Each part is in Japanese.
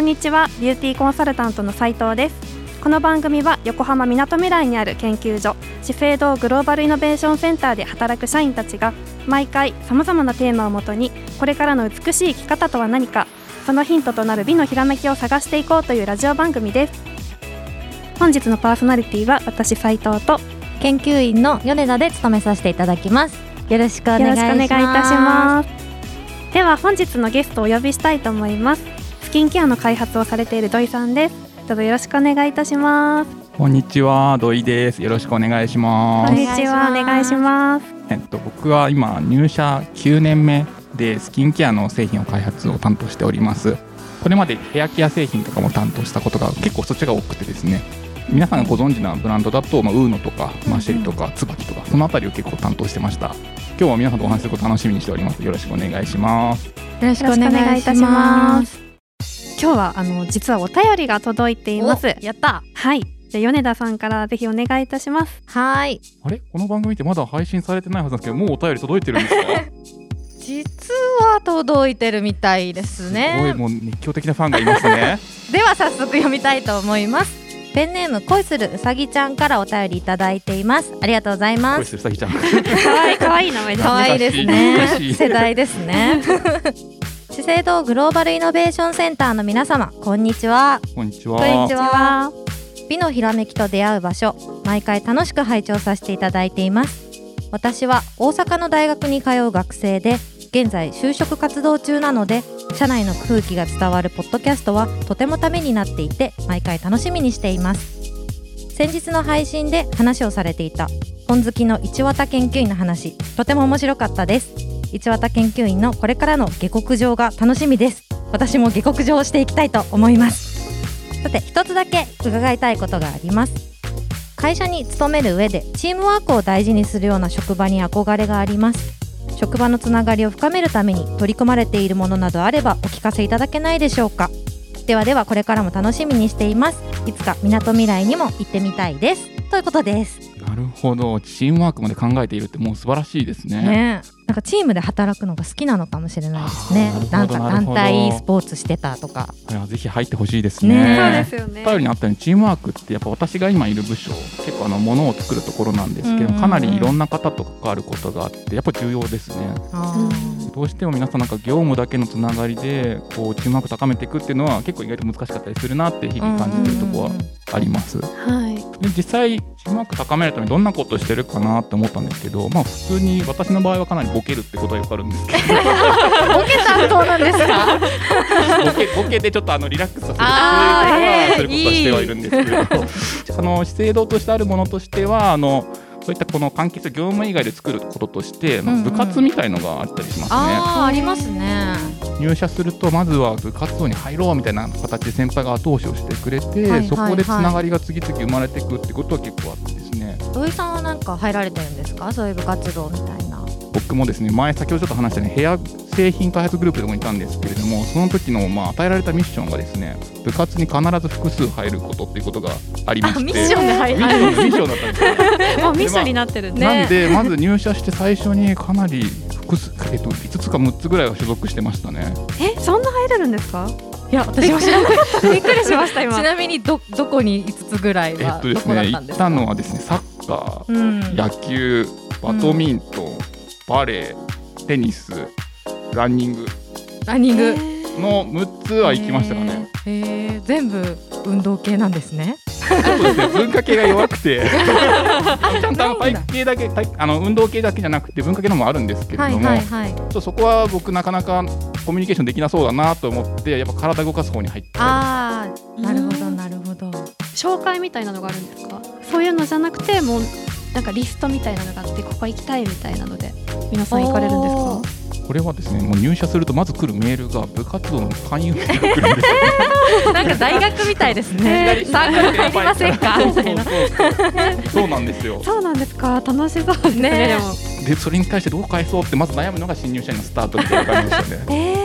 こんにちは。ビューティーコンサルタントの斉藤です。この番組は横浜みなとみらいにある研究所資生堂グローバルイノベーションセンターで働く社員たちが毎回さまざまなテーマをもとにこれからの美しい生き方とは何かそのヒントとなる美のひらめきを探していこうというラジオ番組です。本日のパーソナリティは私斉藤と研究員の米田で務めさせていただきます。よろしくお願いします。よろしくお願いいたします。では本日のゲストをお呼びしたいと思いますスキンケアの開発をされている土井さんです。どうぞよろしくお願いいたします。こんにちは土井です。よろしくお願いします。こんにちは。お願いします。えっと僕は今入社9年目でスキンケアの製品を開発を担当しております。これまでヘアケア製品とかも担当したことが結構そっちが多くてですね。皆さんがご存知なブランドだと、まあ、ウーノとかマシェリとか椿とかそのあたりを結構担当してました。今日は皆さんとお話しすること楽しみにしております。よろしくお願いします。よろしくお願いいたします今日はあの実はお便りが届いています。やった。はい。じゃ米田さんからぜひお願いいたします。はい。あれ？この番組ってまだ配信されてないはずなんですけどもうお便り届いてるんですか？実は届いてるみたいですね。すごいもう熱狂的なファンがいますね。では早速読みたいと思います。ペンネーム恋するうさぎちゃんからお便りいただいています。ありがとうございます。恋するうさぎちゃん。可愛い可愛い名前です可愛いですね。世代ですね資生堂グローバルイノベーションセンターの皆様こんにちは。こんにちは。こんにちは。美のひらめきと出会う場所毎回楽しく拝聴させていただいています。私は大阪の大学に通う学生で現在就職活動中なので社内の空気が伝わるポッドキャストはとてもためになっていて毎回楽しみにしています。先日の配信で話をされていた本好きの市綿研究員の話とても面白かったです市綿研究員のこれからの下克上が楽しみです。私も下克上していきたいと思います。さて一つだけ伺いたいことがあります。会社に勤める上でチームワークを大事にするような職場に憧れがあります。職場のつながりを深めるために取り組まれているものなどあればお聞かせいただけないでしょうか。ではではこれからも楽しみにしています。いつかみなとみらいにも行ってみたいです。ということです。なるほど。チームワークまで考えているってもう素晴らしいですね。ねなんかチームで働くのが好きなのかもしれないですね。なんか団体スポーツしてたとか。いやぜひ入ってほしいですね。ね。そうですよね。にあったようにチームワークってやっぱ私が今いる部署結構あの物を作るところなんですけど、かなりいろんな方と関わることがあってやっぱ重要ですね。どうしても皆さんなんか業務だけのつながりでこうチームワーク高めていくっていうのは結構意外と難しかったりするなって日々感じてるところはあります。はい。で実際チームワーク高めるためにどんなことをしてるかなって思ったんですけどまあ普通に私の場合はかなりボケるってことはよくあるんですけど。ボケ担当なんですか？ボケボケでちょっとあのリラックスさせる。とはすることはしてはいるんですけど。あの資生堂としてあるものとしてはあのそういったこの関係する業務以外で作ることとして、まあ部活みたいのがあったりしますね。あーありますね。入社するとまずは部活動に入ろうみたいな形で先輩が後押しをしてくれて、はいはいそこでつながりが次々生まれていくってことは結構あってですね。土井さんはなんか入られてるんですか？そういう部活動みたいな僕もですね前先ほどちょっと話したようにヘア製品開発グループでもいたんですけれどもその時のまあ与えられたミッションがですね部活に必ず複数入ることっていうことがありましてあミッションで入ミッションミッションだったんですよ。もうミッションになってるね。なんでまず入社して最初にかなり複数、えっと、5つか6つぐらいは所属してましたね。えそんな入れるんですか？いや私も知らないびっくりしました今。ちなみにどどこに5つぐらいえはどこだっとですねったんですか？行ったのはですねサッカーうん。野球バドミントン、バレーテニスランニング。ランニング。の6つは行きましたかね。へー。へー。全部運動系なんですね。そうですね。文化系が弱くて。ちゃんと体系だけ体あの運動系だけじゃなくて文化系のもあるんですけれはいども、はいはいちょっとそこは僕なかなかコミュニケーションできなそうだなと思ってやっぱ体動かす方に入ってああなるほどなるほど。紹介みたいなのがあるんですか？そういうのじゃなくてもうなんかリストみたいなのがあってここ行きたいみたいなので皆さん行かれるんですおかこれはですねもう入社するとまず来るメールが部活動の勧誘メールが来るんですよ なんか大学みたいですね。サークル入りませんか？みたいなそうなんですよ。そうなんですか？楽しそうですねでそれに対してどう返そうってまず悩むのが新入社員のスタートみたいな感じでしたね。えー、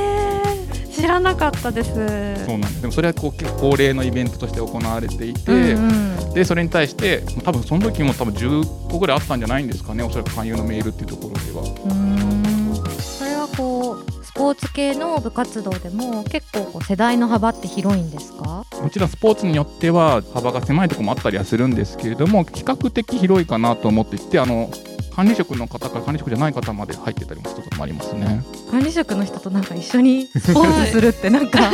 知らなかったです。そうなんです。でもそれはこう恒例のイベントとして行われていて、うんうん。でそれに対して多分その時も多分10個ぐらいあったんじゃないんですかね。おそらく勧誘のメールっていうところでは。うーん。それはこうスポーツ系の部活動でも結構こう世代の幅って広いんですか？もちろんスポーツによっては幅が狭いところもあったりはするんですけれども比較的広いかなと思っていてあの管理職の方から管理職じゃない方まで入ってたりもすることもありますね。管理職の人となんか一緒にスポーツするってなんか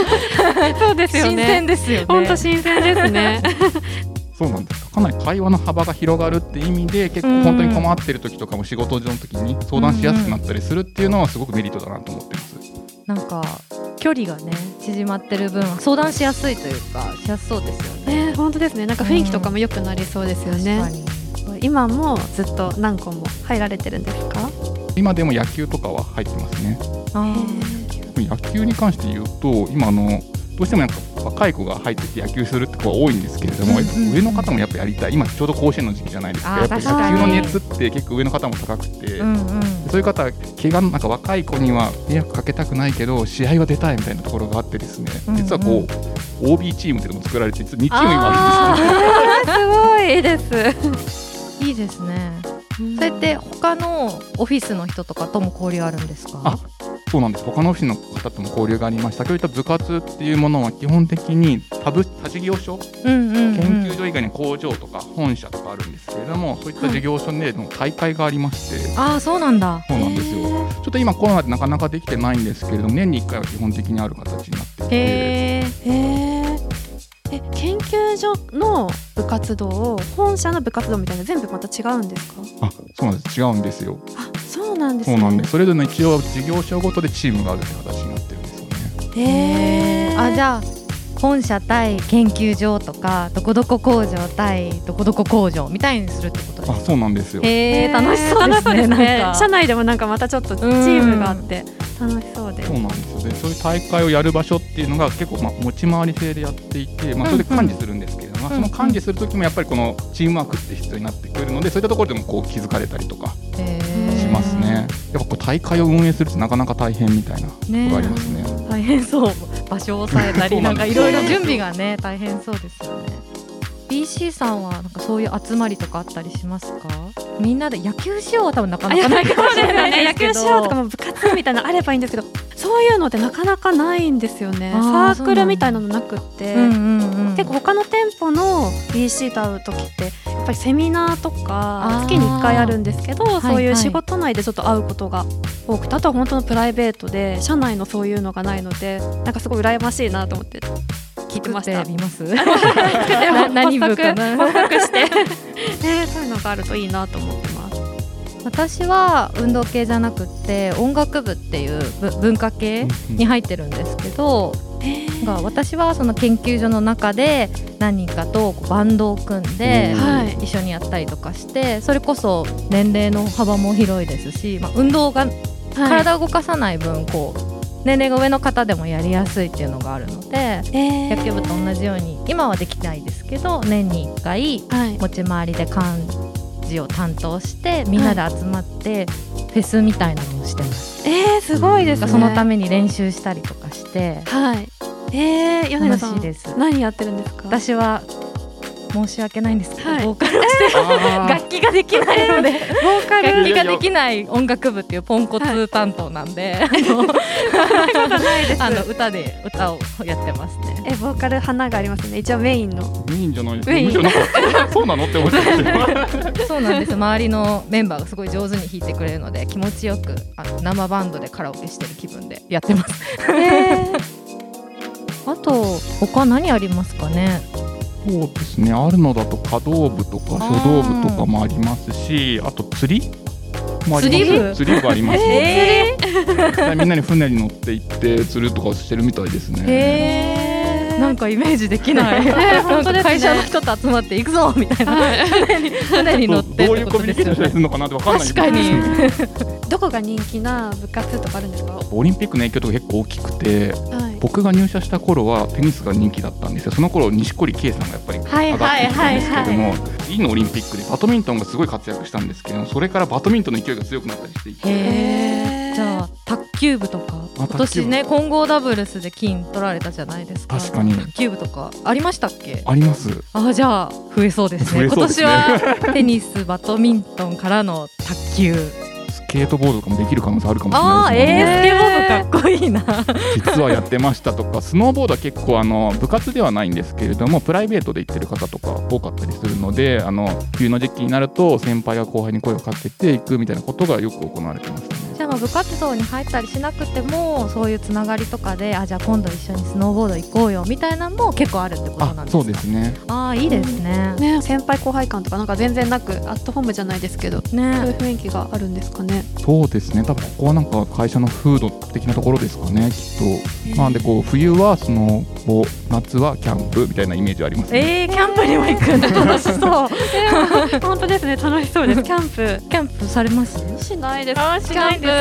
そうですよ新ね鮮ですよね。本当新鮮ですね そうなんですかなり会話の幅が広がるって意味で結構本当に困ってる時とかも仕事上の時に相談しやすくなったりするっていうのはすごくメリットだなと思ってます。なんか距離がね縮まってる分相談しやすいというかしやすそうですよね。ね本当ですねなんか雰囲気とかも良くなりそうですよね、確かに今もずっと何個も入られてるんですか？今でも野球とかは入ってますね。あ野球に関して言うと今あのどうしてもなんか若い子が入ってて野球するって子が多いんですけれども、うん上の方もやっぱやりたい。今ちょうど甲子園の時期じゃないですか。やっぱ野球の熱って結構上の方も高くて、ーうんうん。そういう方怪我のなんか若い子には迷惑かけたくないけど試合は出たいみたいなところがあってですね、うんうん。実はこう OB チームっていうのも作られて実は2チーム今あるんですね。すごいですいいですね。それって他のオフィスの人とかとも交流あるんですか？あ？そうなんです他のオフィスの方とも交流がありましたそういった部活っていうものは基本的に他部他事業所？うんうんうん。研究所以外に工場とか本社とかあるんですけれども、そういった事業所での大会がありまして、ああそうなんだ。そうなんですよ。ちょっと今コロナでなかなかできてないんですけれども、年に1回は基本的にある形になっていて、へえ研究所の部活動を本社の部活動みたいな全部また違うんですか？あ、そうなんです。違うんですよ。あそうなんですね。そうなんです。それぞれの一応事業所ごとでチームがあるって形になってるんですよね。へえあじゃあ本社対研究所とかどこどこ工場対どこどこ工場みたいにするってことですあ、かそうなんですよ。へえ楽しそうですねなんか。社内でもなんかまたちょっとチームがあって楽しそうで。そうなんですよ。でそういう大会をやる場所っていうのが結構、まあ、持ち回り制でやっていて、まあ、それで管理するんですその管理する時もやっぱりこのチームワークって必要になってくるのでそういったところでもこう気づかれたりとかへしますね。やっぱこう大会を運営するってなかなか大変みたいなことがありますね。ー 大変そう。場所を抑えたりなんかいろいろ準備がね大変そうですよね。BC さんはなんかそういう集まりとかあったりしますか？みんなで野球しようは多分なかなかないかもしれないです野けど。球しようとかも部活みたいなのあればいいんですけどそういうのってなかなかないんですよね。サークルみたいなのなくって、うんうんうん結構他の店舗の BC と会う時ってやっぱりセミナーとか月に1回あるんですけどはいそういう仕事内でちょっと会うことが多くてあとは本当のプライベートで社内のそういうのがないのでなんかすごい羨ましいなと思って聞いてました。作ってみます？な何部かな？して、ね、そういうのがあるといいなと思って。ます。私は運動系じゃなくって音楽部っていうぶ文化系に入ってるんですけど、が私はその研究所の中で何人かとバンドを組んで、はい。一緒にやったりとかしてそれこそ年齢の幅も広いですし、まあ、運動が体を動かさない分こう年齢が上の方でもやりやすいっていうのがあるのでえー。野球部と同じように今はできないですけど年に1回はい。持ち回りで幹事を担当してみんなで集まってフェスみたいなのをしてます、えー、すごいですね。そのために練習したりとかしてはい。えー、米田さん何やってるんですか？私は申し訳ないんですけど、はいボーカルをして楽器ができないのでボーカル楽器ができない音楽部っていうポンコツ担当なんで、あのない。あの歌で歌をやってますね。えボーカル花がありますね。一応メインの。メインじゃないですか そうなのって思っちゃってそうなんです周りのメンバーがすごい上手に弾いてくれるので気持ちよくあの生バンドでカラオケしてる気分でやってます。え あと他何ありますかね？そうですね。あるのだと華道部とか書道部とかもありますしあと釣りもあります。釣り部？釣り部あります。ね、えー、みんなに船に乗って行って釣るとかしてるみたいですね。なんかイメージできない。なんか会社の人と集まって行くぞみたいな。船に船に乗ってどうってこというコミュニ。ケーションするのかなってわかんない。確かに。ー、どこが人気な部活とかあるんですか？はオリンピックの影響とか結構大きくてい。僕が入社した頃はテニスが人気だったんですよ。その頃錦織圭さんがやっぱりはい上がってきたんですけども、はい次のオリンピックでバドミントンがすごい活躍したんですけどそれからバドミントンの勢いが強くなったりしていて。じゃあ卓球部とか今年部ね混合ダブルスで金取られたじゃないですか。確かに。卓球部とかありましたっけ？あります。あじゃあ増えそうですね。ね。今年はテニス、バドミントンからの卓球。スケートボードとかもできる可能性あるかもしれああー、ないですね、えー、スケボー部かっこいいな実はやってましたとかスノーボードは結構あの部活ではないんですけれどもプライベートで行ってる方とか多かったりするのであの冬の時期になると先輩が後輩に声をかけていくみたいなことがよく行われてますね。じゃあ部活動に入ったりしなくてもそういうつながりとかであじゃあ今度一緒にスノーボード行こうよみたいなのも結構あるってことなんですかそうですね。ああいいですね、ね先輩後輩感とかなんか全然なくアットホームじゃないですけどそういうね雰囲気があるんですかね。そうですね。多分ここはなんか会社の風土的なところですかねきっと。なんでこう冬はスノボ夏はキャンプみたいなイメージありますね。えー、キャンプにも行くんだ。楽しそう。本当ですね。楽しそうです。キャンプ。キャンプされます？しないです。あしないんです。かキャンプ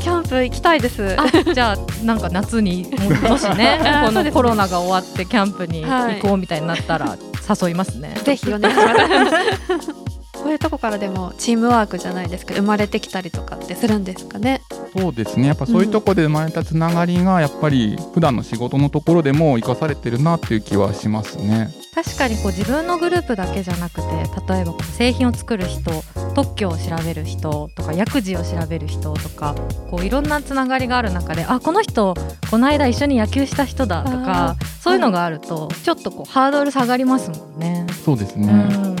キャンプ行きたいです。あ。じゃあなんか夏にももしね。このコロナが終わってキャンプに行こうみたいになったら誘いますね、ぜひお願いします。こういうとこからでもチームワークじゃないですけど生まれてきたりとかってするんですかね？そうですね。やっぱそういうところで生まれたつながりがやっぱり普段の仕事のところでも生かされてるなっていう気はしますね。確かにこう自分のグループだけじゃなくて例えばこう製品を作る人特許を調べる人とか薬事を調べる人とかこういろんなつながりがある中であこの人この間一緒に野球した人だとかそういうのがあるとちょっとこうハードル下がりますもんね。そうですね、うん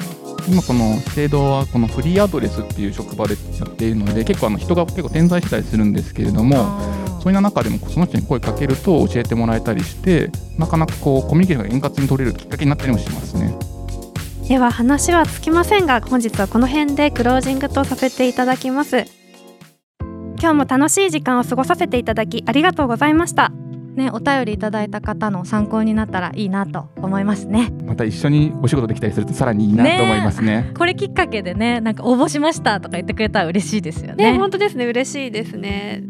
今この制度はこのフリーアドレスっていう職場でやっているので結構あの人が結構点在したりするんですけれどもそういう中でもその人に声かけると教えてもらえたりしてなかなかこうコミュニケーションが円滑に取れるきっかけになったりもしますね。では話はつきませんが本日はこの辺でクロージングとさせていただきます今日も楽しい時間を過ごさせていただきありがとうございましたね、お便りいただいた方の参考になったらいいなと思いますね。また一緒にお仕事できたりするとさらにいいなと思いますね。これきっかけでね、なんか応募しましたとか言ってくれたら嬉しいですよね。ね本当ですね嬉しいですね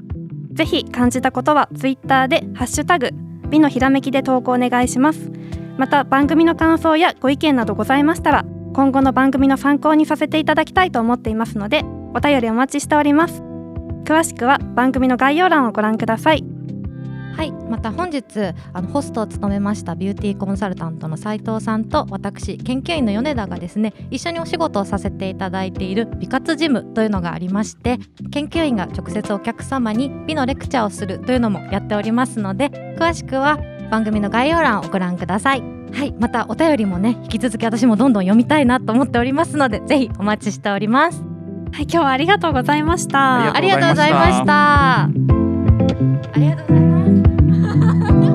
ぜひ感じたことはツイッターでハッシュタグ美のひらめきで投稿お願いしますまた番組の感想やご意見などございましたら今後の番組の参考にさせていただきたいと思っていますのでお便りお待ちしております。詳しくは番組の概要欄をご覧ください。はい、また本日あのホストを務めましたビューティーコンサルタントの斉藤さんと私研究員の米田がですね一緒にお仕事をさせていただいている美活ジムというのがありまして研究員が直接お客様に美のレクチャーをするというのもやっておりますので詳しくは番組の概要欄をご覧ください。はいまたお便りもね引き続き私もどんどん読みたいなと思っておりますのでぜひお待ちしております。はい今日はありがとうございました。ありがとうございました。ありがとうございましたありがとうございます